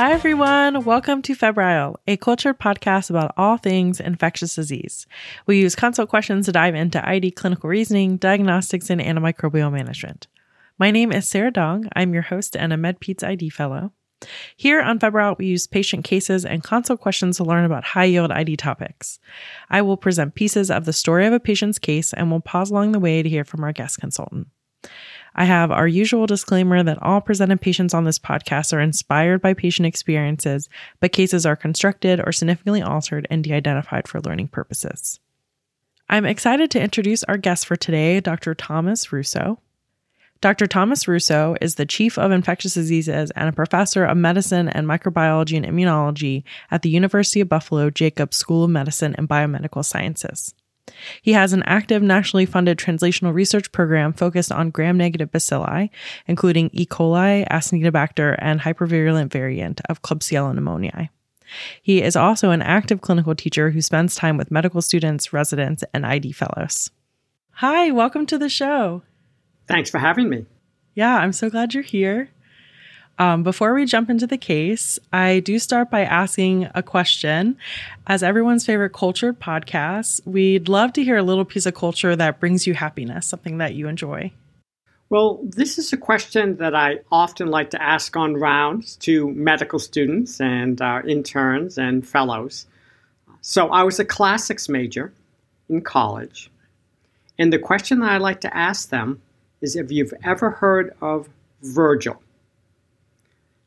Hi, everyone. Welcome to Febrile, a cultured podcast about all things infectious disease. We use consult questions to dive into ID clinical reasoning, diagnostics, and antimicrobial management. My name is Sarah Dong. I'm your host and a MedPeds ID fellow. Here on Febrile, we use patient cases and consult questions to learn about high yield ID topics. I will present pieces of the story of a patient's case and will pause along the way to hear from our guest consultant. I have our usual disclaimer that all presented patients on this podcast are inspired by patient experiences, but cases are constructed or significantly altered and de identified for learning purposes. I'm excited to introduce our guest for today, Dr. Thomas Russo. Dr. Thomas Russo is the Chief of Infectious Diseases and a professor of medicine and microbiology and immunology at the University of Buffalo Jacobs School of Medicine and Biomedical Sciences. He has an active nationally funded translational research program focused on gram negative bacilli, including E. coli, Acinetobacter, and hypervirulent variant of Klebsiella pneumoniae. He is also an active clinical teacher who spends time with medical students, residents, and ID fellows. Hi, welcome to the show. Thanks for having me. Yeah, I'm so glad you're here. Um, before we jump into the case, I do start by asking a question. As everyone's favorite cultured podcast, we'd love to hear a little piece of culture that brings you happiness, something that you enjoy. Well, this is a question that I often like to ask on rounds to medical students and uh, interns and fellows. So, I was a classics major in college, and the question that I like to ask them is if you've ever heard of Virgil.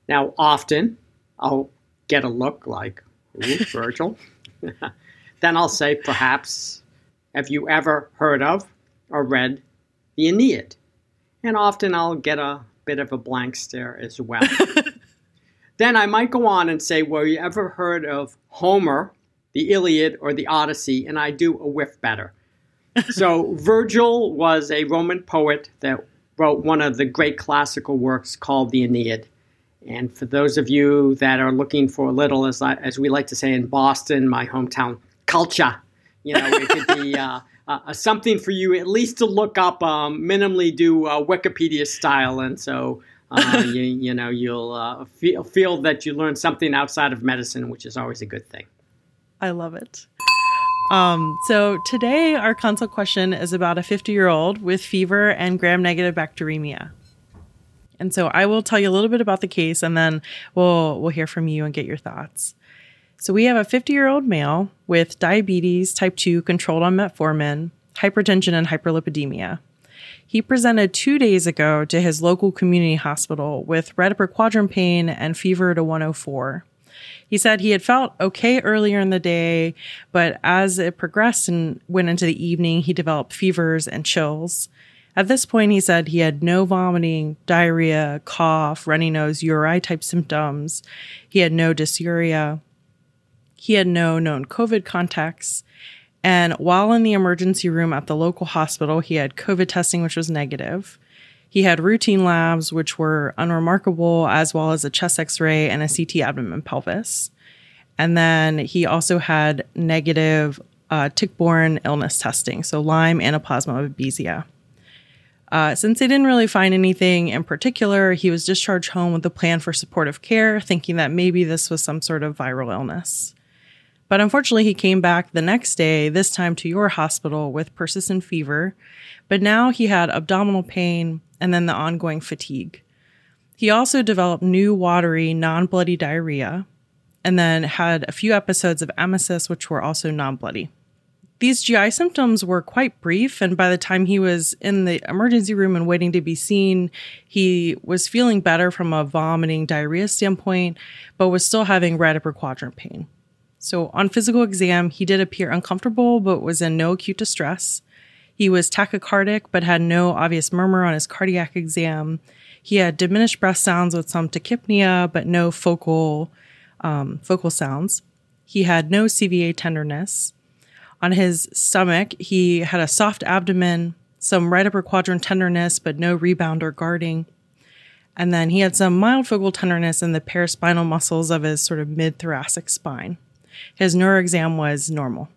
Now, often I'll get a look like, ooh, Virgil. then I'll say, perhaps, have you ever heard of or read the Aeneid? And often I'll get a bit of a blank stare as well. then I might go on and say, well, you ever heard of Homer, the Iliad, or the Odyssey? And I do a whiff better. So Virgil was a Roman poet that wrote one of the great classical works called the Aeneid. And for those of you that are looking for a little, as, I, as we like to say in Boston, my hometown, culture, you know, it could be uh, uh, something for you at least to look up, um, minimally do uh, Wikipedia style. And so, uh, you, you, know, you'll uh, feel, feel that you learned something outside of medicine, which is always a good thing. I love it. Um, so today, our consult question is about a 50 year old with fever and gram negative bacteremia. And so I will tell you a little bit about the case and then we'll we'll hear from you and get your thoughts. So we have a 50-year-old male with diabetes type 2 controlled on metformin, hypertension and hyperlipidemia. He presented 2 days ago to his local community hospital with red upper quadrant pain and fever to 104. He said he had felt okay earlier in the day, but as it progressed and went into the evening, he developed fevers and chills. At this point, he said he had no vomiting, diarrhea, cough, runny nose, URI type symptoms. He had no dysuria. He had no known COVID contacts. And while in the emergency room at the local hospital, he had COVID testing, which was negative. He had routine labs, which were unremarkable, as well as a chest x ray and a CT abdomen pelvis. And then he also had negative uh, tick borne illness testing, so Lyme, Anaplasma, Babesia. Uh, since they didn't really find anything in particular, he was discharged home with a plan for supportive care, thinking that maybe this was some sort of viral illness. But unfortunately, he came back the next day, this time to your hospital with persistent fever. But now he had abdominal pain and then the ongoing fatigue. He also developed new watery, non bloody diarrhea, and then had a few episodes of emesis, which were also non bloody. These GI symptoms were quite brief, and by the time he was in the emergency room and waiting to be seen, he was feeling better from a vomiting diarrhea standpoint, but was still having right upper quadrant pain. So, on physical exam, he did appear uncomfortable, but was in no acute distress. He was tachycardic, but had no obvious murmur on his cardiac exam. He had diminished breath sounds with some tachypnea, but no focal um, focal sounds. He had no CVA tenderness. On his stomach, he had a soft abdomen, some right upper quadrant tenderness, but no rebound or guarding. And then he had some mild focal tenderness in the paraspinal muscles of his sort of mid thoracic spine. His neuro exam was normal.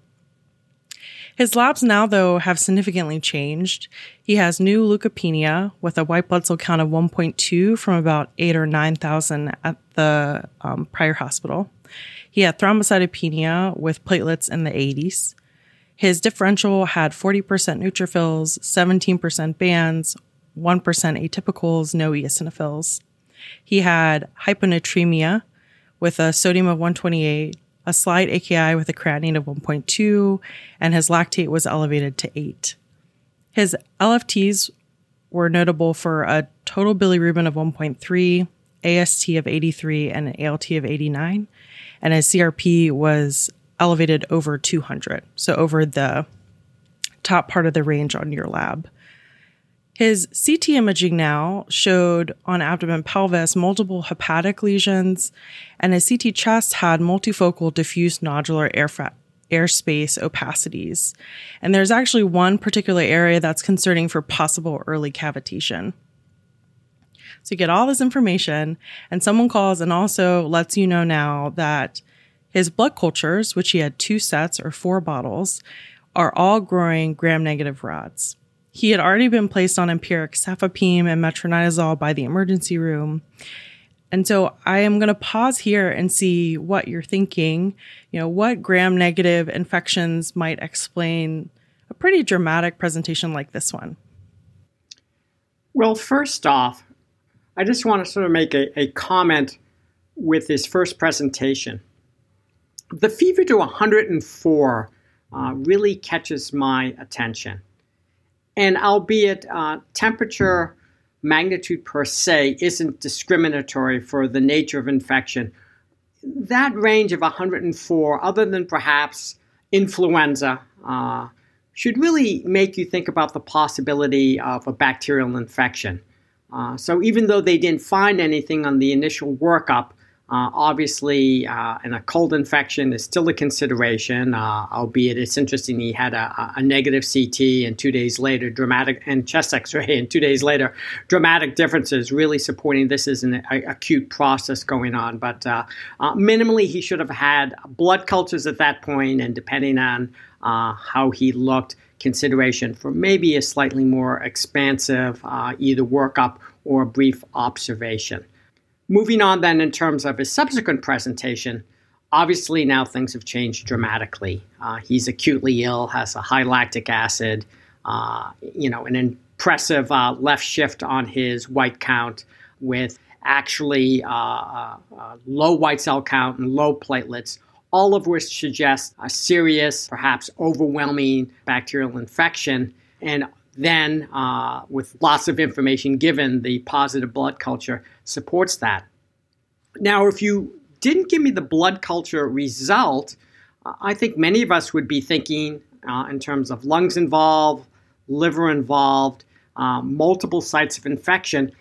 His labs now, though, have significantly changed. He has new leukopenia with a white blood cell count of 1.2 from about 8 or 9,000 at the um, prior hospital. He had thrombocytopenia with platelets in the 80s. His differential had 40% neutrophils, 17% bands, 1% atypicals, no eosinophils. He had hyponatremia with a sodium of 128, a slight AKI with a creatinine of 1.2, and his lactate was elevated to 8. His LFTs were notable for a total bilirubin of 1.3, AST of 83, and an ALT of 89, and his CRP was elevated over 200, so over the top part of the range on your lab. His CT imaging now showed on abdomen pelvis multiple hepatic lesions, and his CT chest had multifocal diffuse nodular air airspace opacities. And there's actually one particular area that's concerning for possible early cavitation. So you get all this information, and someone calls and also lets you know now that his blood cultures, which he had two sets or four bottles, are all growing gram negative rods. He had already been placed on empiric cefepime and metronidazole by the emergency room. And so I am going to pause here and see what you're thinking. You know, what gram negative infections might explain a pretty dramatic presentation like this one? Well, first off, I just want to sort of make a, a comment with this first presentation. The fever to 104 uh, really catches my attention. And albeit uh, temperature magnitude per se isn't discriminatory for the nature of infection, that range of 104, other than perhaps influenza, uh, should really make you think about the possibility of a bacterial infection. Uh, so even though they didn't find anything on the initial workup, uh, obviously, uh, and occult infection is still a consideration, uh, albeit it's interesting. He had a, a, negative CT, and two days later, dramatic, and chest x ray, and two days later, dramatic differences, really supporting this is an a, acute process going on. But uh, uh, minimally, he should have had blood cultures at that point, and depending on uh, how he looked, consideration for maybe a slightly more expansive either workup or brief observation. Moving on, then, in terms of his subsequent presentation, obviously now things have changed dramatically. Uh, he's acutely ill, has a high lactic acid, uh, you know, an impressive uh, left shift on his white count with actually uh, uh, uh, low white cell count and low platelets, all of which suggest a serious, perhaps overwhelming bacterial infection. And then, with lots of information given, the positive blood culture supports that. Now, if you didn't give me the blood culture result, I think many of us would be thinking uh, in terms of lungs involved, liver involved, uh, multiple sites of infection.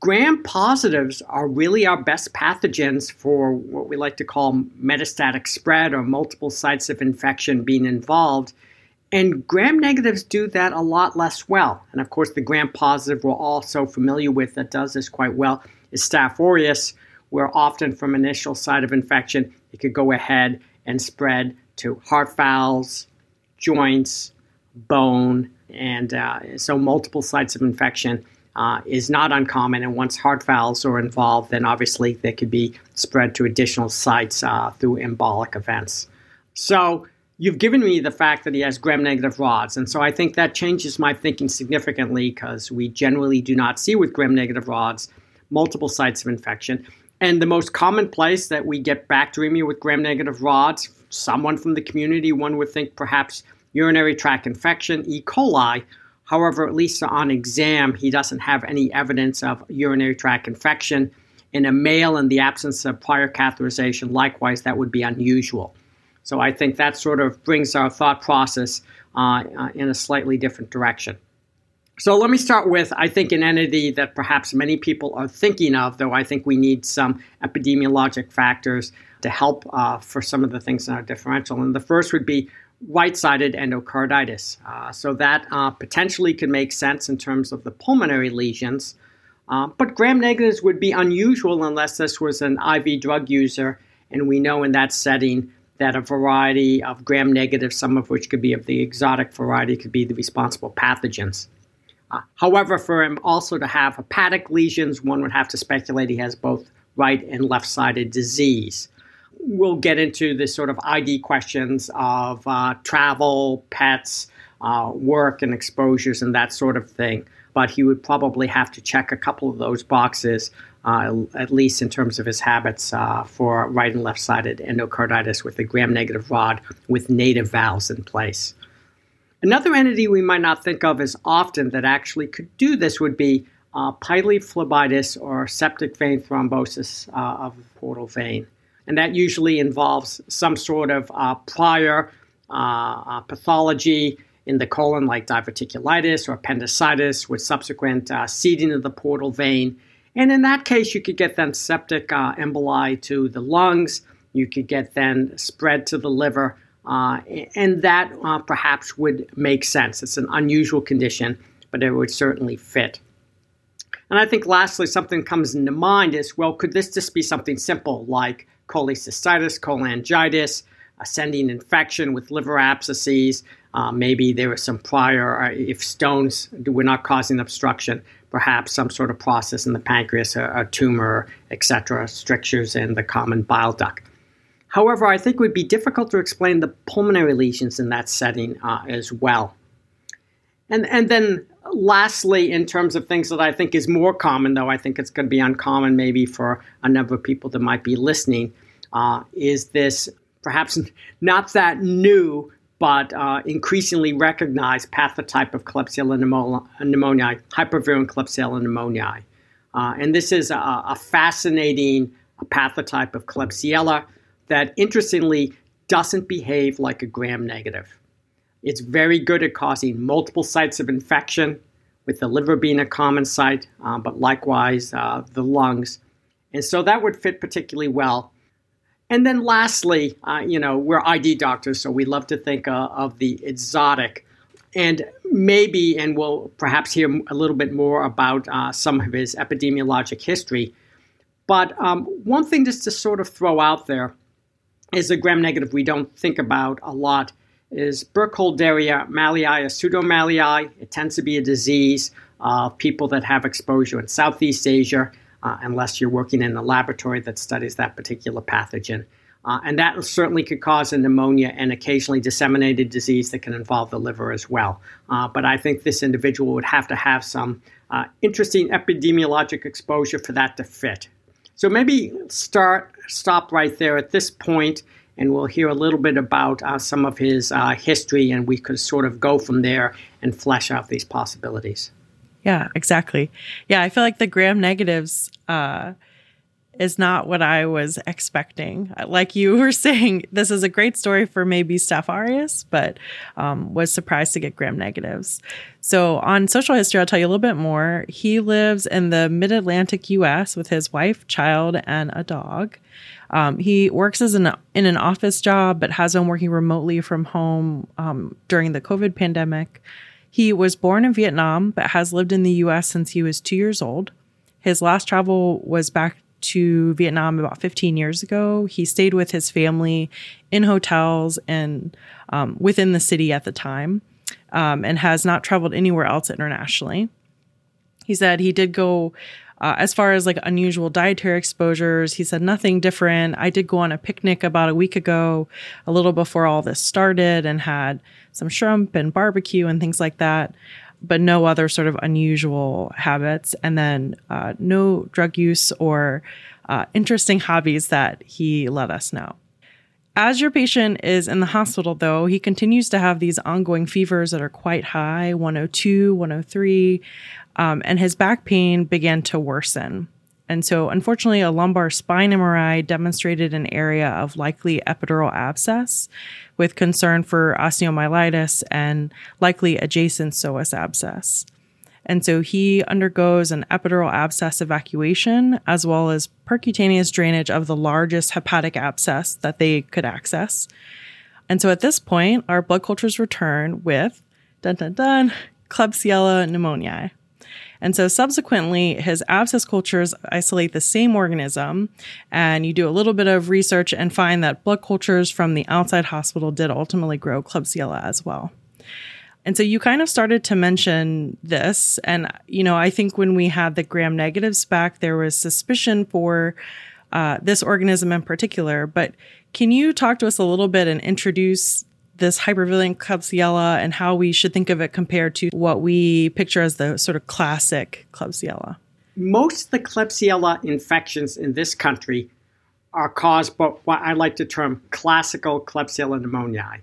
Gram positives are really our best pathogens for what we like to call metastatic spread or multiple sites of infection being involved. And gram negatives do that a lot less well. And of course, the gram positive we're all so familiar with that does this quite well is Staph aureus, where often from initial site of infection, it could go ahead and spread to heart valves, joints, bone, and uh, so multiple sites of infection uh, is not uncommon. And once heart valves are involved, then obviously they could be spread to additional sites uh, through embolic events. So you've given me the fact that he has gram negative rods. And so I think that changes my thinking significantly because we generally do not see with gram negative rods multiple sites of infection. And the most common place that we get bacteremia with gram negative rods, someone from the community, one would think perhaps urinary tract infection, E. coli. However, at least on exam, he doesn't have any evidence of urinary tract infection. In a male, in the absence of prior catheterization, likewise, that would be unusual. So I think that sort of brings our thought process uh, uh, in a slightly different direction. So let me start with, I think, an entity that perhaps many people are thinking of, though I think we need some epidemiologic factors to help uh, for some of the things in our differential. And the first would be right sided endocarditis. Uh, so that uh, potentially could make sense in terms of the pulmonary lesions. Um, but gram negatives would be unusual unless this was an IV drug user, and we know in that setting that a variety of gram negative, some of which could be of the exotic variety, could be the responsible pathogens. Uh, however, for him also to have hepatic lesions, one would have to speculate he has both right and left sided disease. We'll get into the sort of ID questions of uh, travel, pets, uh, work, and exposures, and that sort of thing. But he would probably have to check a couple of those boxes, uh, at least in terms of his habits uh, for right and left sided endocarditis with a gram negative rod with native valves in place. Another entity we might not think of as often that actually could do this would be uh, phlebitis or septic vein thrombosis uh, of the portal vein. And that usually involves some sort of uh, prior uh, uh, pathology in the colon, like diverticulitis or appendicitis, with subsequent seeding of the portal vein. And in that case, you could get then septic emboli to the lungs. You could get then spread to the liver. and that perhaps would make sense. It's an unusual condition, but it would certainly fit. And I think lastly, something comes into mind is well, could this just be something simple like cholecystitis, cholangitis, ascending infection with liver abscesses? Uh, maybe there was some prior, uh, if stones were not causing obstruction, perhaps some sort of process in the pancreas, a, a tumor, etc., strictures in the common bile duct. However, I think it would be difficult to explain the pulmonary lesions in that setting uh, as well. And, and then lastly, in terms of things that I think is more common, though I think it's going to be uncommon maybe for a number of people that might be listening, uh, is this perhaps not that new but uh, increasingly recognized pathotype of Klebsiella pneumoniae, hypervirulent Klebsiella pneumoniae. Uh, and this is a, a fascinating pathotype of Klebsiella that interestingly doesn't behave like a gram negative. It's very good at causing multiple sites of infection, with the liver being a common site, uh, but likewise uh, the lungs. And so that would fit particularly well. And then lastly, uh, you know, we're ID doctors, so we love to think uh, of the exotic. And maybe, and we'll perhaps hear a little bit more about uh, some of his epidemiologic history. But um, one thing just to sort of throw out there is a gram negative we don't think about a lot is Burkholderia mallei, a pseudomallei. It tends to be a disease of people that have exposure in Southeast Asia, uh, unless you're working in a laboratory that studies that particular pathogen. Uh, and that certainly could cause a pneumonia and occasionally disseminated disease that can involve the liver as well. Uh, but I think this individual would have to have some uh, interesting epidemiologic exposure for that to fit. So maybe start stop right there at this point and we'll hear a little bit about uh, some of his uh, history, and we could sort of go from there and flesh out these possibilities. Yeah, exactly. Yeah, I feel like the gram negatives uh, is not what I was expecting. Like you were saying, this is a great story for maybe Staph aureus, but um, was surprised to get gram negatives. So on social history, I'll tell you a little bit more. He lives in the mid Atlantic US with his wife, child, and a dog. Um, he works as an in an office job, but has been working remotely from home um, during the COVID pandemic. He was born in Vietnam, but has lived in the U.S. since he was two years old. His last travel was back to Vietnam about 15 years ago. He stayed with his family in hotels and um, within the city at the time, um, and has not traveled anywhere else internationally. He said he did go uh, as far as like unusual dietary exposures, he said nothing different. I did go on a picnic about a week ago, a little before all this started, and had some shrimp and barbecue and things like that, but no other sort of unusual habits. And then uh, no drug use or uh, interesting hobbies that he let us know. As your patient is in the hospital, though, he continues to have these ongoing fevers that are quite high 102, 103 um, and his back pain began to worsen. And so, unfortunately, a lumbar spine MRI demonstrated an area of likely epidural abscess with concern for osteomyelitis and likely adjacent psoas abscess. And so he undergoes an epidural abscess evacuation as well as percutaneous drainage of the largest hepatic abscess that they could access. And so at this point, our blood cultures return with dun dun dun Klebsiella pneumoniae. And so subsequently, his abscess cultures isolate the same organism. And you do a little bit of research and find that blood cultures from the outside hospital did ultimately grow Klebsiella as well. And so you kind of started to mention this. And, you know, I think when we had the gram negatives back, there was suspicion for uh, this organism in particular. But can you talk to us a little bit and introduce this hypervirulent Klebsiella and how we should think of it compared to what we picture as the sort of classic Klebsiella? Most of the Klebsiella infections in this country are caused by what I like to term classical Klebsiella pneumoniae.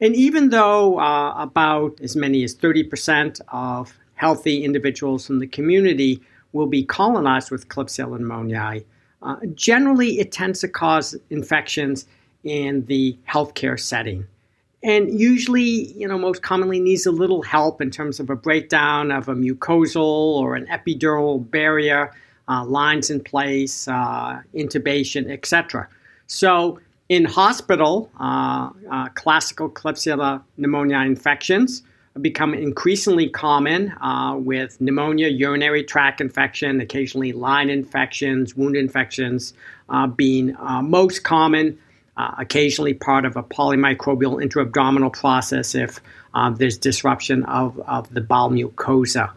And even though uh, about as many as 30% of healthy individuals in the community will be colonized with Klebsiella pneumoniae, uh, generally it tends to cause infections in the healthcare setting and usually, you know, most commonly needs a little help in terms of a breakdown of a mucosal or an epidural barrier, uh, lines in place, uh, intubation, etc. So, in hospital, uh, uh classical Klebsiella pneumonia infections become increasingly common uh, with pneumonia, urinary tract infection, occasionally line infections, wound infections uh, being most common uh, occasionally part of a polymicrobial intra-abdominal process if uh, there's disruption of, of the bowel mucosa.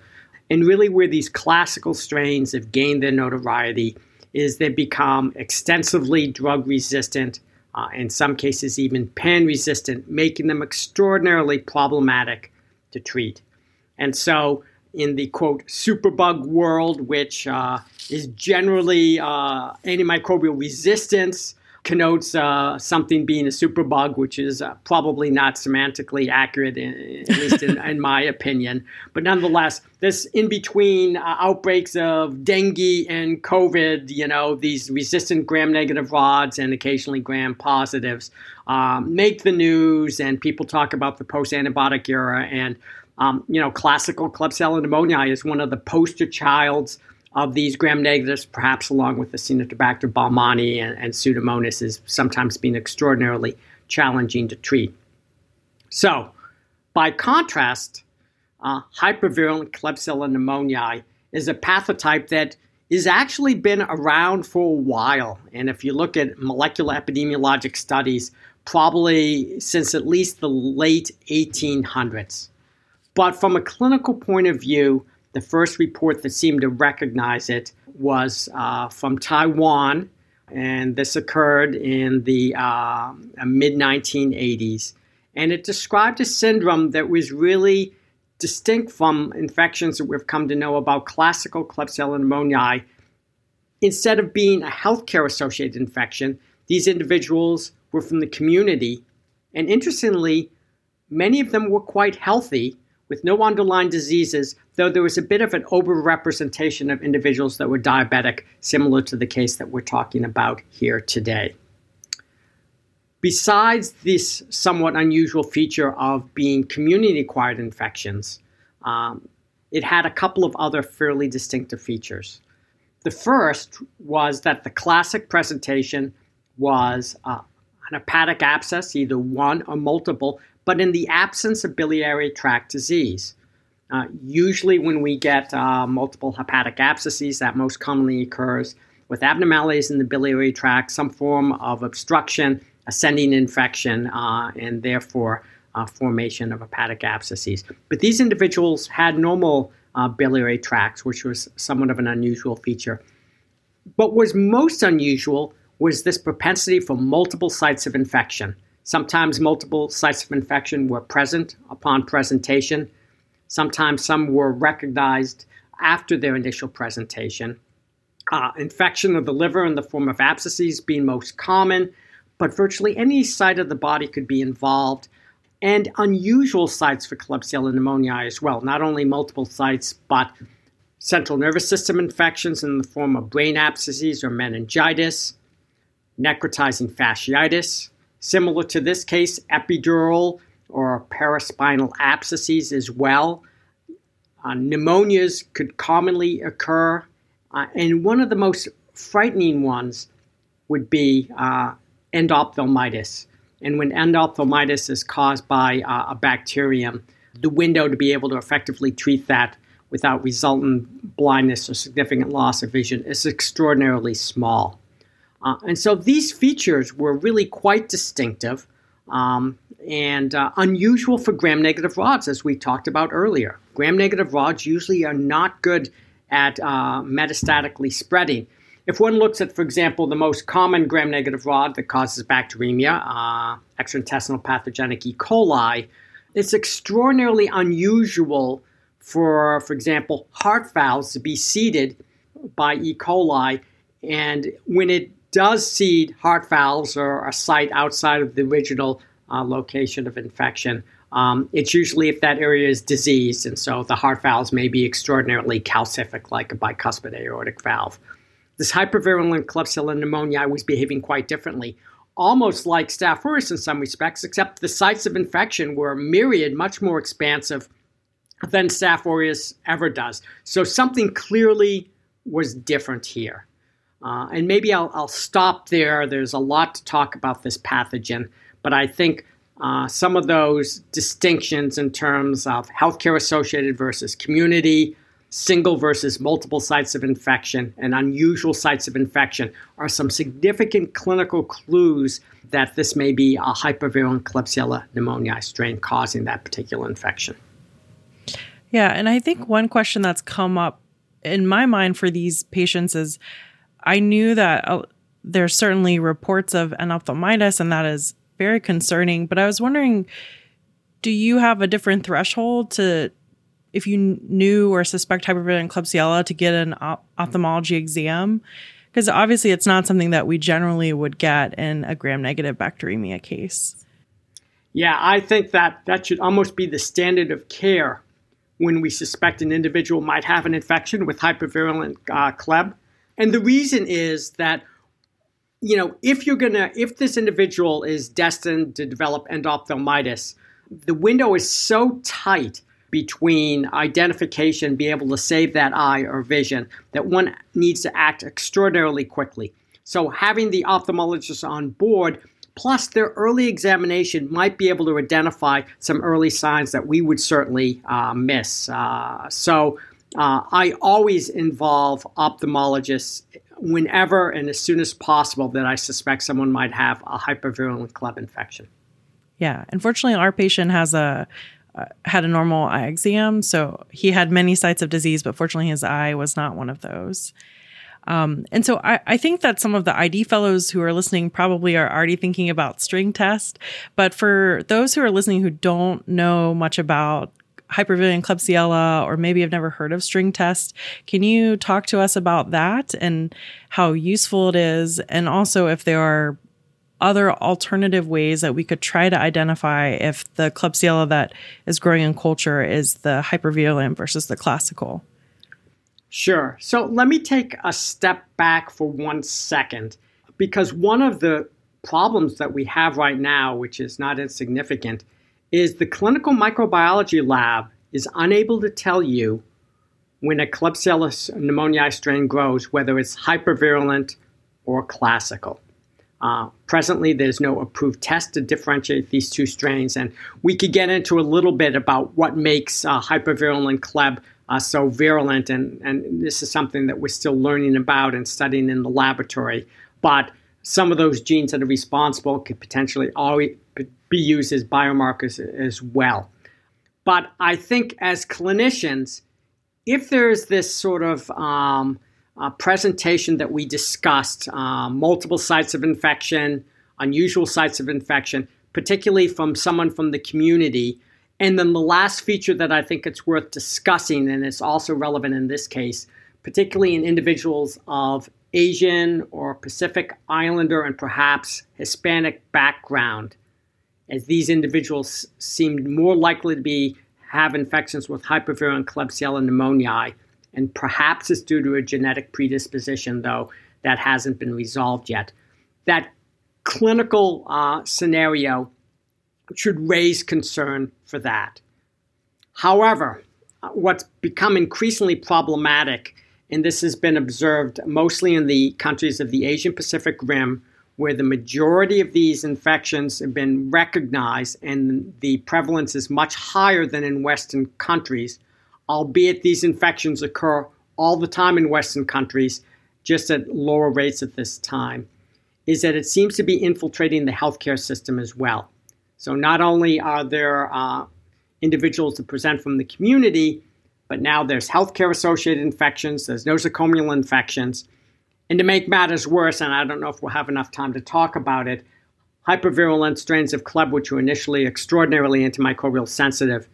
And really, where these classical strains have gained their notoriety is they become extensively drug resistant, uh, in some cases, even pan resistant, making them extraordinarily problematic to treat. And so, in the quote superbug world, which uh, is generally uh, antimicrobial resistance, connotes uh, something being a superbug, which is uh, probably not semantically accurate, in, at least in, in, my opinion. But nonetheless, this in between uh, outbreaks of dengue and COVID, you know, these resistant gram negative rods and occasionally gram positives um, make the news, and people talk about the post antibiotic era. And, um, you know, classical Klebsiella pneumoniae is one of the poster childs of these gram negatives, perhaps along with the Acinetobacter baumannii and, and Pseudomonas, is sometimes been extraordinarily challenging to treat. So, by contrast, uh, hypervirulent Klebsiella pneumoniae is a pathotype that has actually been around for a while. And if you look at molecular epidemiologic studies, probably since at least the late 1800s. But from a clinical point of view, the first report that seemed to recognize it was uh, from Taiwan, and this occurred in the uh, mid 1980s. And it described a syndrome that was really distinct from infections that we've come to know about classical Klebsiella pneumoniae. Instead of being a healthcare associated infection, these individuals were from the community. And interestingly, many of them were quite healthy with no underlying diseases, though there was a bit of an overrepresentation of individuals that were diabetic, similar to the case that we're talking about here today. Besides this somewhat unusual feature of being community acquired infections, um, it had a couple of other fairly distinctive features. The first was that the classic presentation was uh, an hepatic abscess, either one or multiple, but in the absence of biliary tract disease. Uh, usually, when we get uh, multiple hepatic abscesses, that most commonly occurs with abnormalities in the biliary tract, some form of obstruction, ascending infection, uh, and therefore uh, formation of hepatic abscesses. But these individuals had normal uh, biliary tracts, which was somewhat of an unusual feature. But what was most unusual was this propensity for multiple sites of infection. Sometimes multiple sites of infection were present upon presentation. Sometimes some were recognized after their initial presentation. Uh, infection of the liver in the form of abscesses being most common, but virtually any site of the body could be involved. And unusual sites for Klebsiella pneumoniae as well, not only multiple sites, but central nervous system infections in the form of brain abscesses or meningitis, necrotizing fasciitis, Similar to this case, epidural or paraspinal abscesses as well. Uh, pneumonias could commonly occur, uh, and one of the most frightening ones would be uh, endophthalmitis. And when endophthalmitis is caused by uh, a bacterium, the window to be able to effectively treat that without resultant blindness or significant loss of vision is extraordinarily small. Uh, and so these features were really quite distinctive um, and uh, unusual for gram negative rods, as we talked about earlier. Gram negative rods usually are not good at uh, metastatically spreading. If one looks at, for example, the most common gram negative rod that causes bacteremia, uh, extraintestinal pathogenic E. coli, it's extraordinarily unusual for, for example, heart valves to be seeded by E. coli. And when it does seed heart valves or a site outside of the original uh, location of infection, um, it's usually if that area is diseased, and so the heart valves may be extraordinarily calcific, like a bicuspid aortic valve. This hypervirulent Klebsiella pneumoniae was behaving quite differently, almost like Staph aureus in some respects, except the sites of infection were myriad, much more expansive than Staph aureus ever does. So something clearly was different here. Uh, and maybe I'll, I'll, stop there. There's a lot to talk about this pathogen, but I think uh, some of those distinctions in terms of healthcare associated versus community, single versus multiple sites of infection, and unusual sites of infection are some significant clinical clues that this may be a hypervirulent Klebsiella pneumoniae strain causing that particular infection. Yeah, and I think one question that's come up in my mind for these patients is I knew that uh, there's certainly reports of endophthalmitis, and that is very concerning. But I was wondering, do you have a different threshold to, if you knew or suspect hypervirulent Klebsiella, to get an op- ophthalmology exam? Because obviously, it's not something that we generally would get in a gram-negative bacteremia case. Yeah, I think that that should almost be the standard of care when we suspect an individual might have an infection with hypervirulent uh, Kleb and the reason is that, you know, if you're to, if this individual is destined to develop endophthalmitis, the window is so tight between identification, be able to save that eye or vision, that one needs to act extraordinarily quickly. So having the ophthalmologist on board plus their early examination might be able to identify some early signs that we would certainly uh, miss. Uh, so uh, I always involve ophthalmologists whenever and as soon as possible that I suspect someone might have a hypervirulent Kleb infection. Yeah, unfortunately, our patient has a uh, had a normal eye exam, so he had many sites of disease, but fortunately, his eye was not one of those. Um, and so I, I, think that some of the ID fellows who are listening probably are already thinking about string test. But for those who are listening who don't know much about hypervirulent Klebsiella or maybe have never heard of string test. Can you talk to us about that and how useful it is? And also if there are other alternative ways that we could try to identify if the Klebsiella that is growing in culture is the hypervirulent versus the classical? Sure. So let me take a step back for one second because one of the problems that we have right now, which is not insignificant, is the clinical microbiology lab is unable to tell you when a Klebsiella pneumoniae strain grows, whether it's hypervirulent or classical. Uh, presently, there's no approved test to differentiate these two strains, and we could get into a little bit about what makes uh, hypervirulent Kleb uh, so virulent, and, and this is something that we're still learning about and studying in the laboratory. But some of those genes that are responsible could potentially be used as biomarkers as well. But I think as clinicians, if there's this sort of um, uh, presentation that we discussed, uh, multiple sites of infection, unusual sites of infection, particularly from someone from the community, and then the last feature that I think it's worth discussing, and it's also relevant in this case, particularly in individuals of Asian or Pacific Islander and perhaps Hispanic background, as these individuals seemed more likely to be have infections with hypervirulent Klebsiella pneumoniae, and perhaps it's due to a genetic predisposition, though that hasn't been resolved yet. That clinical uh, scenario should raise concern for that. However, what's become increasingly problematic and this has been observed mostly in the countries of the Asian Pacific Rim, where the majority of these infections have been recognized and the prevalence is much higher than in Western countries, albeit these infections occur all the time in Western countries, just at lower rates at this time, is that it seems to be infiltrating the healthcare system as well. So not only are there uh, individuals that present from the community, but now there's healthcare associated infections, there's nosocomial infections. And to make matters worse, and I don't know if we'll have enough time to talk about it, hypervirulent strains of Kleb, which were initially extraordinarily antimicrobial sensitive,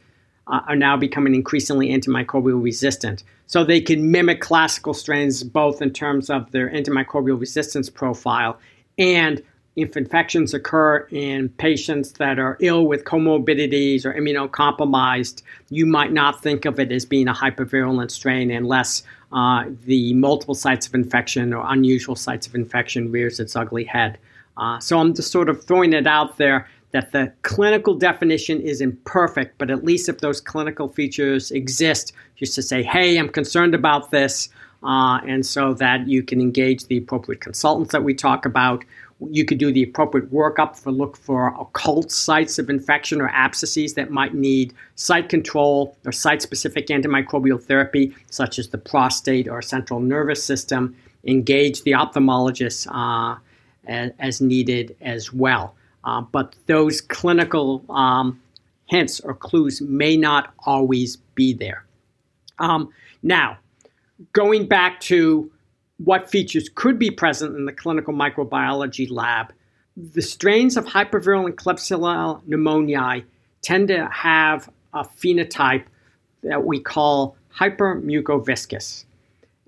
uh, are now becoming increasingly antimicrobial resistant. So they can mimic classical strains both in terms of their antimicrobial resistance profile and if infections occur in patients that are ill with comorbidities or immunocompromised, you might not think of it as being a hypervirulent strain unless uh, the multiple sites of infection or unusual sites of infection rears its ugly head. Uh, so I'm just sort of throwing it out there that the clinical definition is imperfect, but at least if those clinical features exist, just to say, hey, I'm concerned about this, uh, and so that you can engage the appropriate consultants that we talk about you could do the appropriate workup for look for occult sites of infection or abscesses that might need site control or site specific antimicrobial therapy, such as the prostate or central nervous system. Engage the ophthalmologist uh, as, as, needed as well. Uh, but those clinical um, hints or clues may not always be there. Um, now, going back to what features could be present in the clinical microbiology lab. The strains of hypervirulent Klebsiella pneumoniae tend to have a phenotype that we call hypermucoviscous.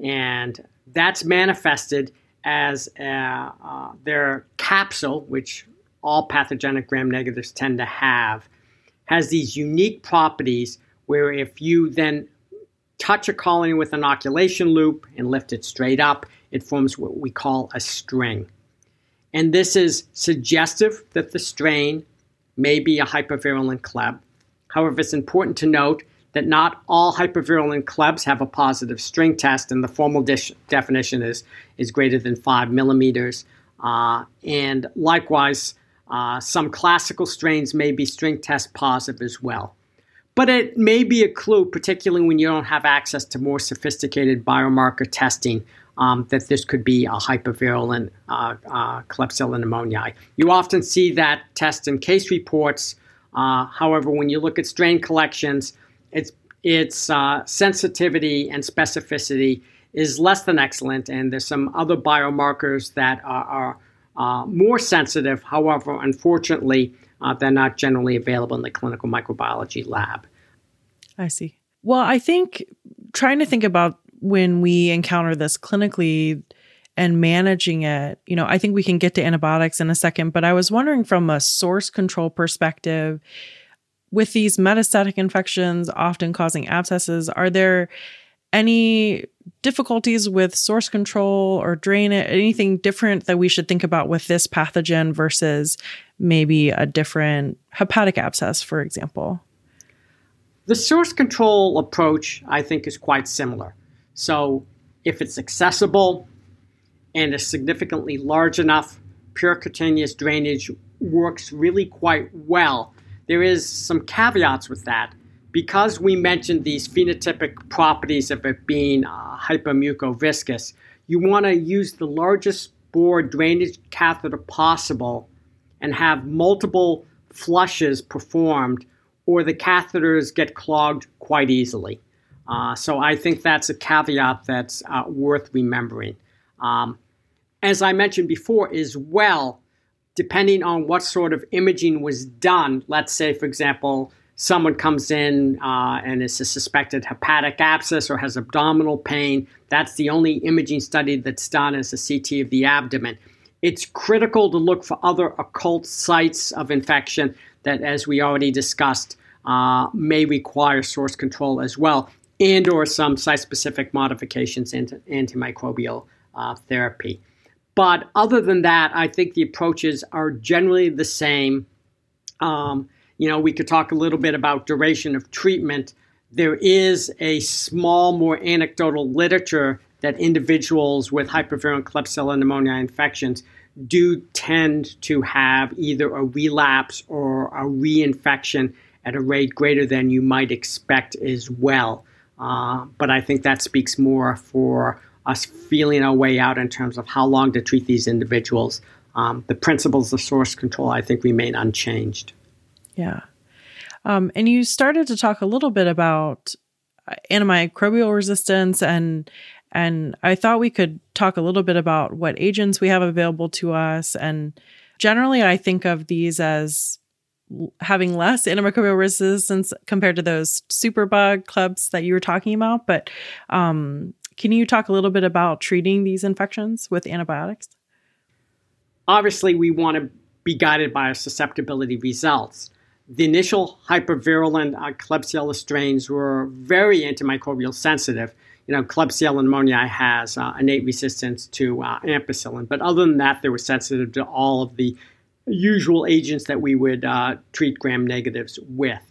And that's manifested as uh, uh, their capsule, which all pathogenic gram negatives tend to have, has these unique properties where if you then touch a colony with inoculation loop and lift it straight up, it forms what we call a string. And this is suggestive that the strain may be a hypervirulent Kleb. However, it's important to note that not all hypervirulent Klebs have a positive string test, and the formal de- definition is, is greater than 5 millimeters. Uh, and likewise, uh, some classical strains may be string test positive as well. But it may be a clue, particularly when you don't have access to more sophisticated biomarker testing, um, that this could be a hypervirulent uh, uh, Klebsiella pneumoniae. You often see that test in case reports. Uh, however, when you look at strain collections, its its uh, sensitivity and specificity is less than excellent, and there's some other biomarkers that are, are uh, more sensitive. However, unfortunately, uh, they're not generally available in the clinical microbiology lab. I see. Well, I think trying to think about when we encounter this clinically and managing it, you know, I think we can get to antibiotics in a second, but I was wondering from a source control perspective, with these metastatic infections often causing abscesses, are there any difficulties with source control or drain it, anything different that we should think about with this pathogen versus maybe a different hepatic abscess, for example? The source control approach, I think, is quite similar. So, if it's accessible and is significantly large enough, percutaneous drainage works really quite well. There is some caveats with that because we mentioned these phenotypic properties of it being uh, hypermucoviscous, you want to use the largest bore drainage catheter possible and have multiple flushes performed, or the catheters get clogged quite easily. Uh, so I think that's a caveat that's uh, worth remembering. Um, as I mentioned before, as well, depending on what sort of imaging was done, let's say, for example, someone comes in uh, and is a suspected hepatic abscess or has abdominal pain, that's the only imaging study that's done as a CT of the abdomen. It's critical to look for other occult sites of infection that, as we already discussed, uh, may require source control as well, and or some site-specific modifications into antimicrobial uh, therapy. But other than that, I think the approaches are generally the same. Um, you know, we could talk a little bit about duration of treatment. There is a small, more anecdotal literature that individuals with hypervirulent Klebsiella pneumoniae infections do tend to have either a relapse or a reinfection at a rate greater than you might expect as well. Uh, but I think that speaks more for us feeling our way out in terms of how long to treat these individuals. Um, the principles of source control, I think, remain unchanged. Yeah. Um, and you started to talk a little bit about uh, antimicrobial resistance and and I thought we could talk a little bit about what agents we have available to us. And generally I think of these as having less antimicrobial resistance compared to those superbug clubs that you were talking about. But um, can you talk a little bit about treating these infections with antibiotics? Obviously we want to be guided by our susceptibility results the initial hypervirulent uh, Klebsiella strains were very antimicrobial sensitive. You know, Klebsiella pneumoniae has uh, innate resistance to uh, ampicillin, but other than that, they were sensitive to all of the usual agents that we would uh, treat gram negatives with.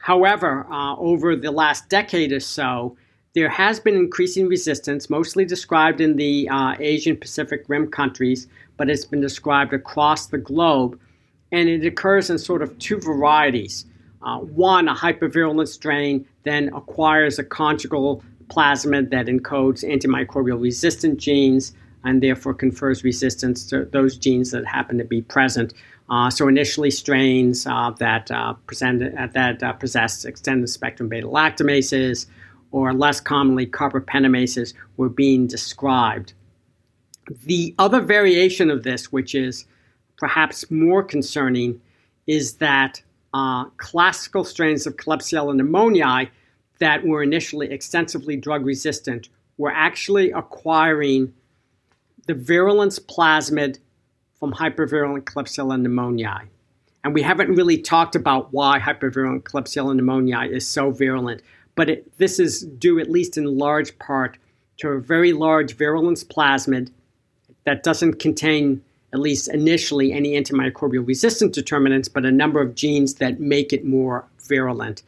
However, uh, over the last decade or so, there has been increasing resistance, mostly described in the uh, Asian Pacific Rim countries, but it's been described across the globe and it occurs in sort of two varieties. Uh, one, a hypervirulent strain then acquires a conjugal plasmid that encodes antimicrobial resistant genes and therefore confers resistance to those genes that happen to be present. Uh, so initially, strains uh, that uh, present, uh, that uh, possess extended spectrum beta lactamases, or less commonly carbapenemases, were being described. The other variation of this, which is perhaps more concerning is that uh, classical strains of Klebsiella pneumoniae that were initially extensively drug resistant were actually acquiring the virulence plasmid from hypervirulent Klebsiella pneumoniae. And we haven't really talked about why hypervirulent Klebsiella pneumoniae is so virulent, but it, this is due, at least in large part, to a very large virulence plasmid that doesn't contain at least initially, any antimicrobial resistance determinants, but a number of genes that make it more virulent.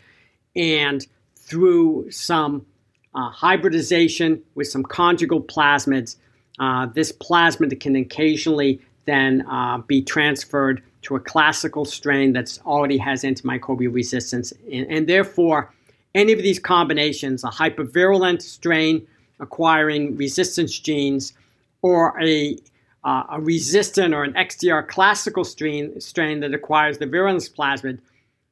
And through some uh, hybridization with some conjugal plasmids, uh, this plasmid can occasionally then uh, be transferred to a classical strain that already has antimicrobial resistance. And, and, therefore, any of these combinations, a hypervirulent strain acquiring resistance genes, or a uh, a resistant or an XDR classical strain, strain that acquires the virulence plasmid,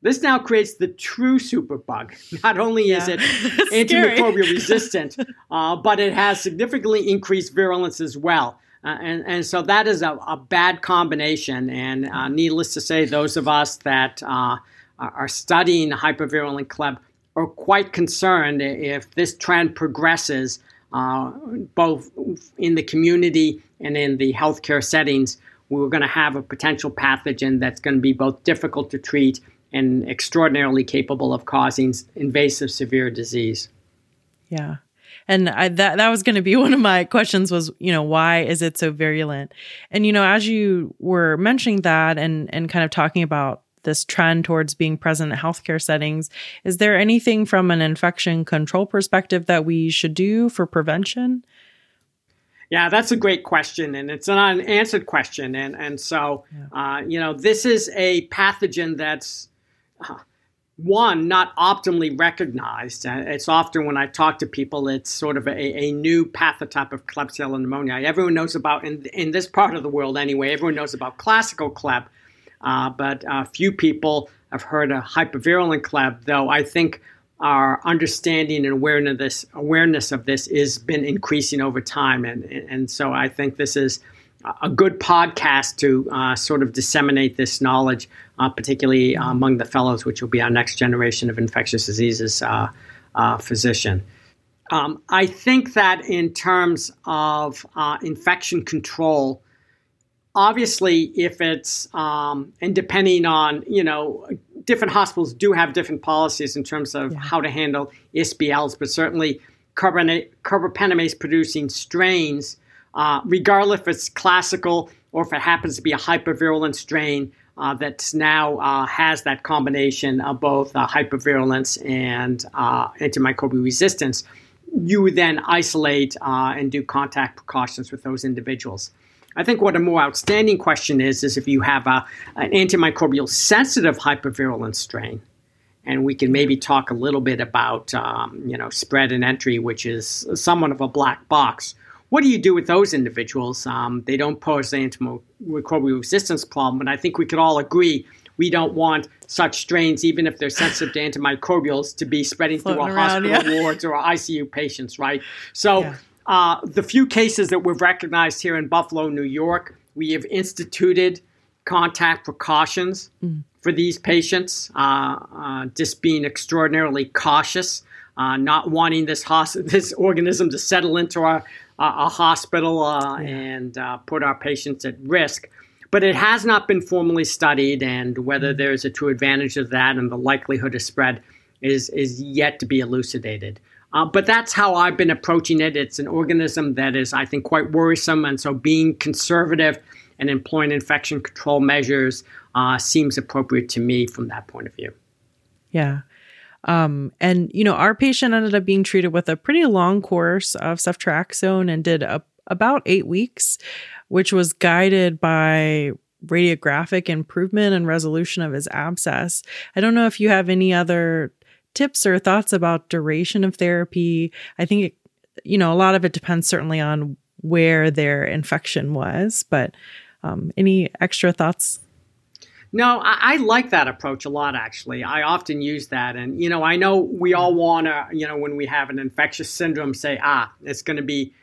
this now creates the true superbug. Not only yeah. is it antimicrobial resistant, uh, but it has significantly increased virulence as well. Uh, and, and so that is a, a bad combination. And uh, needless to say, those of us that uh, are studying hypervirulent Kleb are quite concerned if this trend progresses uh, both in the community and in the healthcare settings, we were going to have a potential pathogen that's going to be both difficult to treat and extraordinarily capable of causing invasive severe disease. Yeah. And I, that that was going to be one of my questions was, you know, why is it so virulent? And you know, as you were mentioning that and and kind of talking about this trend towards being present in healthcare settings. Is there anything from an infection control perspective that we should do for prevention? Yeah, that's a great question, and it's an unanswered question. And and so, yeah. uh, you know, this is a pathogen that's uh, one not optimally recognized. Uh, it's often when I talk to people, it's sort of a, a new pathotype of Klebsiella pneumoniae. Everyone knows about in in this part of the world anyway. Everyone knows about classical Kleb uh, but a few people have heard of hypervirulent Kleb, though I think our understanding and awareness of this, awareness of this has been increasing over time. And, and so I think this is a good podcast to uh, sort of disseminate this knowledge, uh, particularly among the fellows, which will be our next generation of infectious diseases uh, uh physician. Um, I think that in terms of uh, infection control, obviously if it's um, and depending on you know different hospitals do have different policies in terms of yeah. how to handle SBLs, but certainly carbapenemase producing strains, uh, regardless if it's classical or if it happens to be a hypervirulent strain uh, that now uh, has that combination of both uh, hypervirulence and uh, antimicrobial resistance, you would then isolate uh, and do contact precautions with those individuals. I think what a more outstanding question is is if you have a, an antimicrobial sensitive hypervirulent strain, and we can maybe talk a little bit about um, you know spread and entry, which is somewhat of a black box. What do you do with those individuals? Um, they don't pose the antimicrobial resistance problem, but I think we could all agree we don't want such strains, even if they're sensitive to antimicrobials, to be spreading Floating through our around, hospital yeah. wards or our ICU patients, right? So, yeah. Uh, the few cases that we've recognized here in Buffalo, New York, we have instituted contact precautions mm. for these patients, uh, uh, just being extraordinarily cautious, uh, not wanting this this organism to settle into our a hospital uh, yeah. and uh, put our patients at risk. But it has not been formally studied, and whether mm. there's a true advantage of that and the likelihood of spread is is yet to be elucidated. Uh, but that's how I've been approaching it. It's an organism that is, I think, quite worrisome, and so being conservative and employing infection control measures uh, seems appropriate to me from that point of view. Yeah. Um, and, you know, our patient ended up being treated with a pretty long course of ceftriaxone and did a, about eight weeks, which was guided by radiographic improvement and resolution of his abscess. I don't know if you have any other tips or thoughts about duration of therapy. I think, it, you know, a lot of it depends certainly on where their infection was, but um, any extra thoughts? No, I, I, like that approach a lot, actually. I often use that. And, you know, I know we all want to, you know, when we have an infectious syndrome, say, ah, it's going to be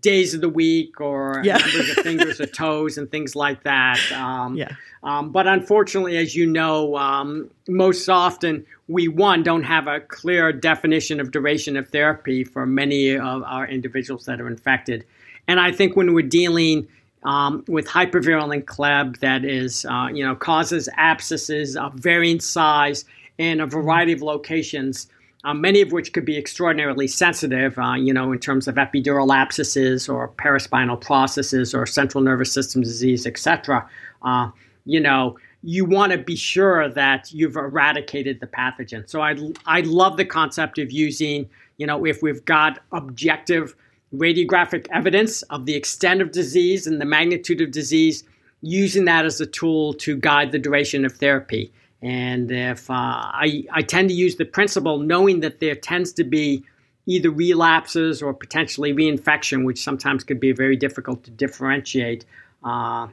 days of the week or yeah. numbers of fingers or toes and things like that. Um, yeah. Um, but unfortunately, as you know, um, most often we, one, don't have a clear definition of duration of therapy for many of our individuals that are infected. And I think when we're dealing um, with hypervirulent Kleb that is, uh, you know, causes abscesses of varying size in a variety of locations, uh, many of which could be extraordinarily sensitive, uh, you know, in terms of epidural abscesses or paraspinal processes or central nervous system disease, etc. Uh, you know, you want to be sure that you've eradicated the pathogen. So I I love the concept of using, you know, if we've got objective radiographic evidence of the extent of disease and the magnitude of disease, using that as a tool to guide the duration of therapy. And if uh, I, I tend to use the principle knowing that there tends to be either relapses or potentially reinfection, which sometimes could be very difficult to differentiate uh,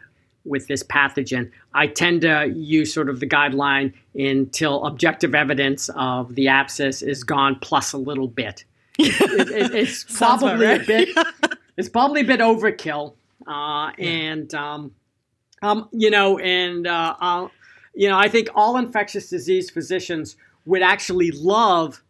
with this pathogen. I tend to use sort of the guideline until objective evidence of the abscess is gone plus a little bit it, it, it's probably right. a bit. it's probably a bit overkill, uh, yeah. and um, um, you know, and uh, uh, you know, I think all infectious disease physicians would actually love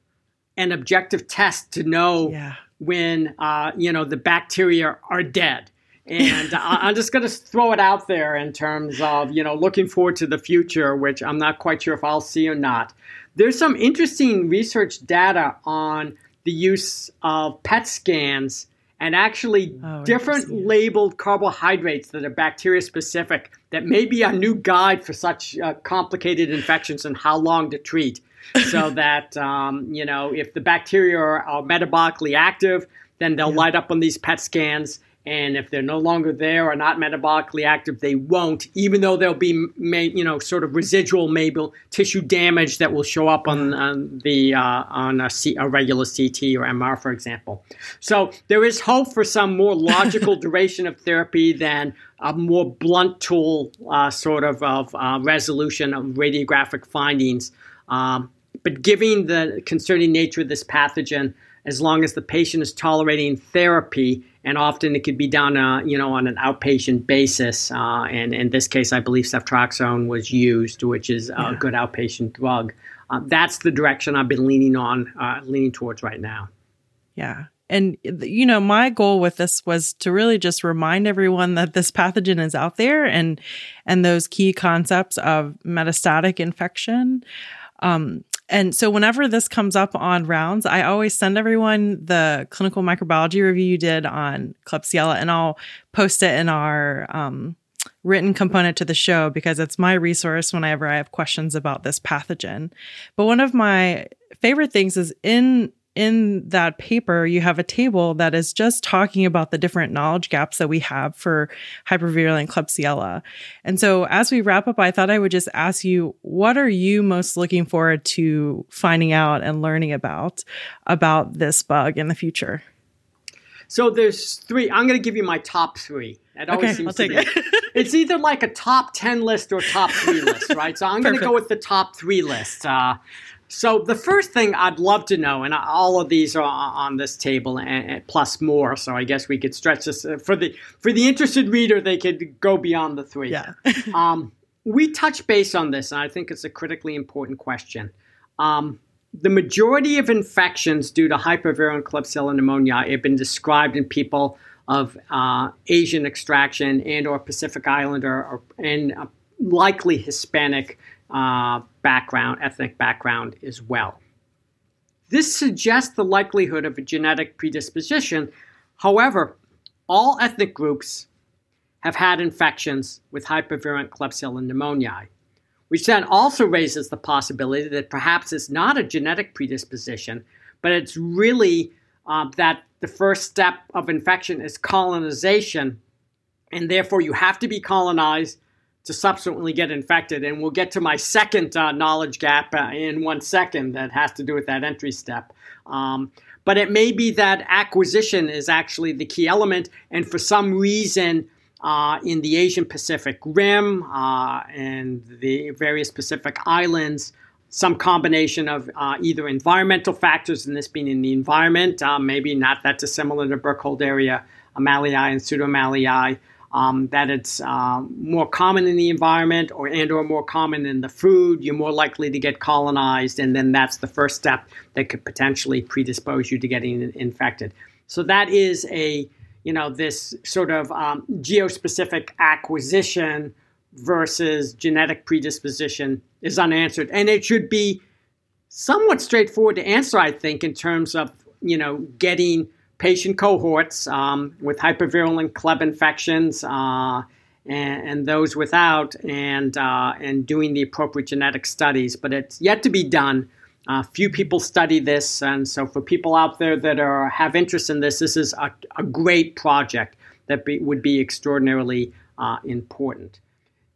an objective test to know yeah. when uh, you know the bacteria are dead. And I'm just going to throw it out there in terms of, you know, looking forward to the future, which I'm not quite sure if I'll see or not. There's some interesting research data on the use of PET scans and actually oh, different labeled carbohydrates that are bacteria specific that may be a new guide for such uh, complicated infections and how long to treat. so that, um, you know, if the bacteria are, are metabolically active, then they'll yeah. light up on these PET scans and if they're no longer there or not metabolically active, they won't, even though there'll be, you know, sort of residual maybe tissue damage that will show up on, on the uh, on a, C, a regular CT or MR, for example. So there is hope for some more logical duration of therapy than a more blunt tool uh, sort of of uh, resolution of radiographic findings. Um, but given the concerning nature of this pathogen, as long as the patient is tolerating therapy, and often it could be done, uh, you know, on an outpatient basis. Uh, and in this case, I believe ceftriaxone was used, which is a good outpatient drug. Uh, that's the direction I've been leaning on, uh, leaning towards right now. Yeah. And, you know, my goal with this was to really just remind everyone that this pathogen is out there and, and those key concepts of metastatic infection. Um, and so whenever this comes up on rounds, I always send everyone the clinical microbiology review you did on Klebsiella, and I'll post it in our um, written component to the show because it's my resource whenever I have questions about this pathogen. But one of my favorite things is in in that paper, you have a table that is just talking about the different knowledge gaps that we have for hypervirulent Klebsiella. And so, as we wrap up, I thought I would just ask you, what are you most looking forward to finding out and learning about about this bug in the future? So there's three. I'm going to give you my top three. Always okay, seems I'll to be. It. it's either like a top ten list or top three list, right? So I'm going to go with the top three list. Uh, so the first thing I'd love to know, and all of these are on this table, and, plus more. So I guess we could stretch this uh, for the for the interested reader. They could go beyond the three. Yeah. um, we touch base on this, and I think it's a critically important question. Um, the majority of infections due to hypervirulent Klebsiella pneumoniae have been described in people of uh, Asian extraction and or Pacific Islander or, and uh, likely Hispanic uh, background, ethnic background as well. This suggests the likelihood of a genetic predisposition. However, all ethnic groups have had infections with hypervirulent Klebsiella pneumoniae which then also raises the possibility that perhaps it's not a genetic predisposition, but it's really uh, that the first step of infection is colonization, and therefore you have to be colonized to subsequently get infected. And we'll get to my second uh, knowledge gap uh, in one second that has to do with that entry step. Um, but it may be that acquisition is actually the key element, and for some reason, uh, in the Asian Pacific Rim uh, and the various Pacific islands. Some combination of uh, either environmental factors, and this being in the environment, uh, maybe not that dissimilar to Burkhold area, amalii and pseudoamalii, um, that it's uh, more common in the environment or and or more common in the food, you're more likely to get colonized, and then that's the first step that could potentially predispose you to getting infected. So that is a you know this sort of um, geospecific acquisition versus genetic predisposition is unanswered, and it should be somewhat straightforward to answer, I think, in terms of you know getting patient cohorts um, with hypervirulent Kleb infections uh, and, and, those without, and uh, and doing the appropriate genetic studies. But it's yet to be done. Uh, few people study this, and so for people out there that are have interest in this, this is a, a great project that be, would be extraordinarily uh, important.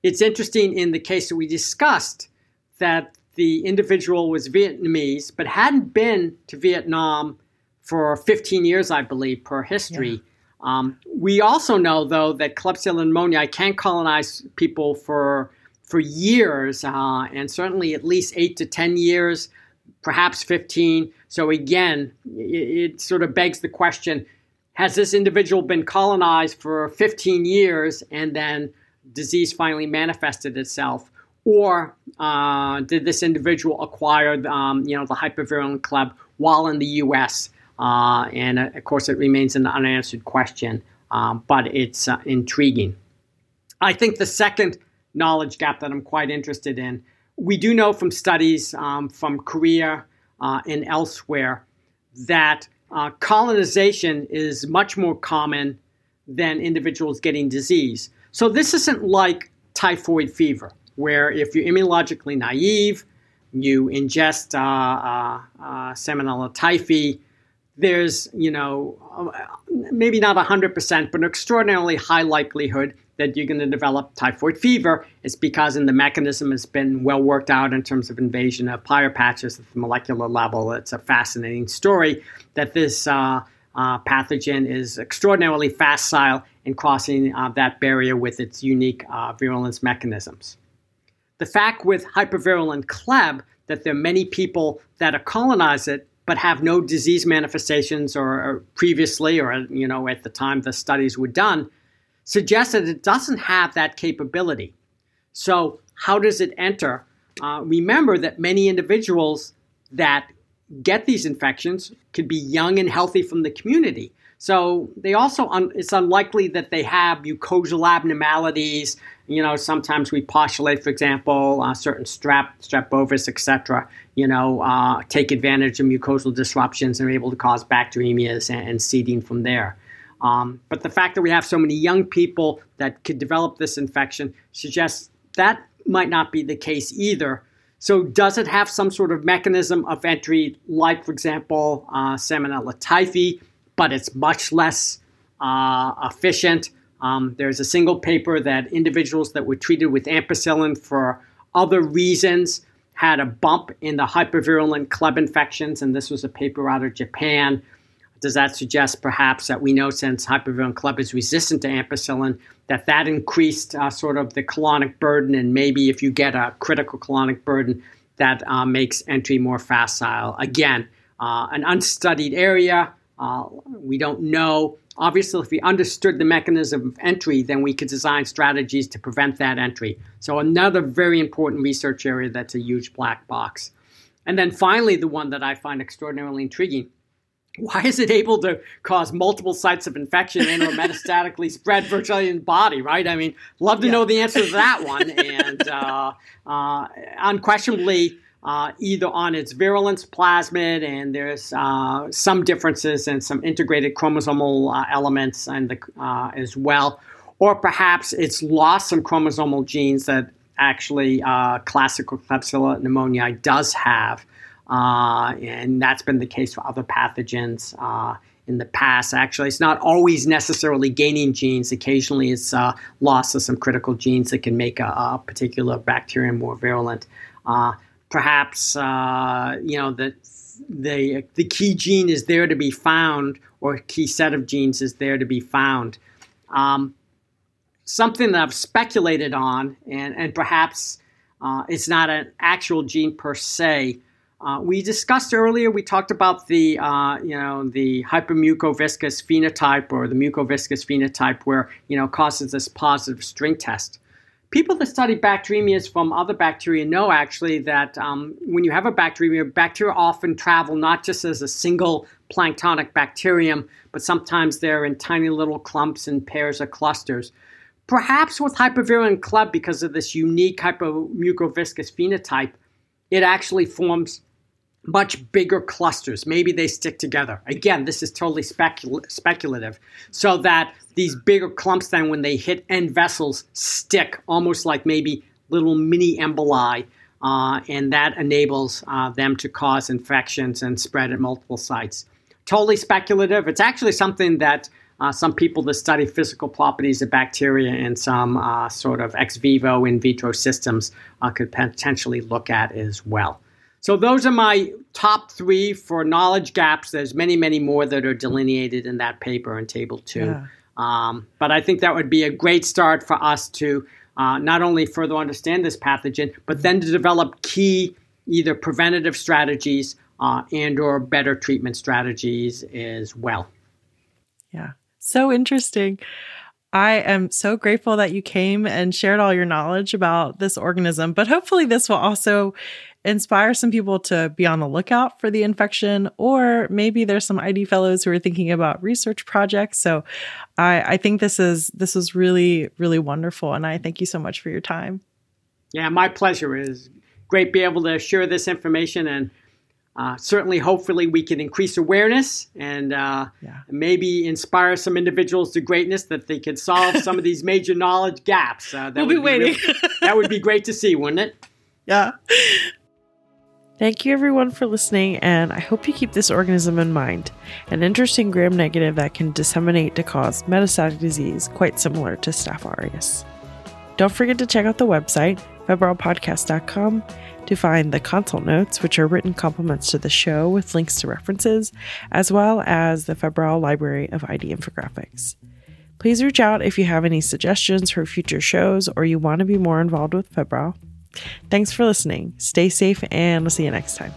It's interesting in the case that we discussed that the individual was Vietnamese but hadn't been to Vietnam for 15 years, I believe, per history. Yeah. Um, we also know, though, that Klebsiella pneumoniae can colonize people for for years, uh, and certainly at least eight to 10 years perhaps 15. So again, it, it sort of begs the question has this individual been colonized for 15 years and then disease finally manifested itself? Or uh, did this individual acquire, um, you know, the hypervirulent Kleb while in the U.S.? Uh, and uh, of course, it remains an unanswered question, um, but it's uh, intriguing. I think the second knowledge gap that I'm quite interested in we do know from studies um, from Korea uh, and elsewhere that uh, colonization is much more common than individuals getting disease. So this isn't like typhoid fever, where if you're immunologically naive, you ingest uh, uh, uh Salmonella typhi, there's, you know, maybe not 100%, but an extraordinarily high likelihood that you're going to develop typhoid fever It's because in the mechanism has been well worked out in terms of invasion of Peyer's patches at the molecular level. It's a fascinating story that this uh, uh, pathogen is extraordinarily facile in crossing uh, that barrier with its unique uh, virulence mechanisms. The fact with hypervirulent Kleb that there are many people that colonize it but have no disease manifestations or, or previously or you know at the time the studies were done suggests that it doesn't have that capability. So, how does it enter? Uh, remember that many individuals that get these infections could be young and healthy from the community. So they also un- it's unlikely that they have mucosal abnormalities. You know, sometimes we postulate, for example, uh, certain strep, strep bovis, etc. You know, uh, take advantage of mucosal disruptions and are able to cause bacteremias and, and seeding from there. Um, but the fact that we have so many young people that could develop this infection suggests that might not be the case either. So, does it have some sort of mechanism of entry, like, for example, uh, Salmonella typhi, but it's much less uh, efficient? Um, there's a single paper that individuals that were treated with ampicillin for other reasons had a bump in the hypervirulent club infections, and this was a paper out of Japan. Does that suggest perhaps that we know since hypervirulent club is resistant to ampicillin, that that increased uh, sort of the colonic burden, and maybe if you get a critical colonic burden, that uh, makes entry more facile? Again, uh, an unstudied area. Uh, we don't know Obviously, if we understood the mechanism of entry, then we could design strategies to prevent that entry. So, another very important research area that's a huge black box. And then finally, the one that I find extraordinarily intriguing why is it able to cause multiple sites of infection and or metastatically spread virtually in the body right i mean love to yeah. know the answer to that one and uh, uh, unquestionably uh, either on its virulence plasmid, and there's uh, some differences in some integrated chromosomal uh, elements and the, uh, as well, or perhaps it's lost some chromosomal genes that actually uh, classical Klebsiella pneumoniae does have, uh, and that's been the case for other pathogens in the past. Actually, it's not always necessarily gaining genes. Occasionally, it's loss of some critical genes that can make a, a particular bacterium more virulent. Uh, perhaps uh, you know that the the key gene is there to be found, or key set of genes is there to be found. Um, something that I've speculated on, and and perhaps uh, it's not an actual gene per se. Uh, we discussed earlier. We talked about the uh, you know the hypermucoviscous phenotype or the mucoviscous phenotype, where you know causes this positive string test people that study bacteremias from other bacteria know actually that um, when you have a bacteremia, bacteria often travel not just as a single planktonic bacterium, but sometimes they're in tiny little clumps and pairs or clusters. Perhaps with hypervirulent club, because of this unique hypermucoviscous phenotype, it actually forms much bigger clusters. Maybe they stick together. Again, this is totally specul- speculative. So that these bigger clumps then, when they hit end vessels, stick almost like maybe little mini emboli. Uh, and that enables uh, them to cause infections and spread at multiple sites. Totally speculative. It's actually something that uh, some people that study physical properties of bacteria in some uh, sort of ex vivo in vitro systems uh, could potentially look at as well. So those are my top three for knowledge gaps. There's many, many more that are delineated in that paper in Table Two. Yeah. Um, but I think that would be a great start for us to uh, not only further understand this pathogen, but then to develop key either preventative strategies uh, and or better treatment strategies as well. Yeah, so interesting. I am so grateful that you came and shared all your knowledge about this organism, but hopefully, this will also inspire some people to be on the lookout for the infection, or maybe there's some ID fellows who are thinking about research projects. So I, I think this is this is really, really wonderful. And I thank you so much for your time. Yeah, my pleasure. It is great to be able to share this information and uh, certainly, hopefully, we can increase awareness and uh, yeah. maybe inspire some individuals to greatness that they could solve some of these major knowledge gaps. Uh, that we'll would be waiting. Really, that would be great to see, wouldn't it? Yeah. Thank you everyone for listening, and I hope you keep this organism in mind an interesting gram negative that can disseminate to cause metastatic disease quite similar to Staph aureus. Don't forget to check out the website, febralpodcast.com, to find the consult notes, which are written compliments to the show with links to references, as well as the Febrile Library of ID infographics. Please reach out if you have any suggestions for future shows or you want to be more involved with Febrile. Thanks for listening. Stay safe, and we'll see you next time.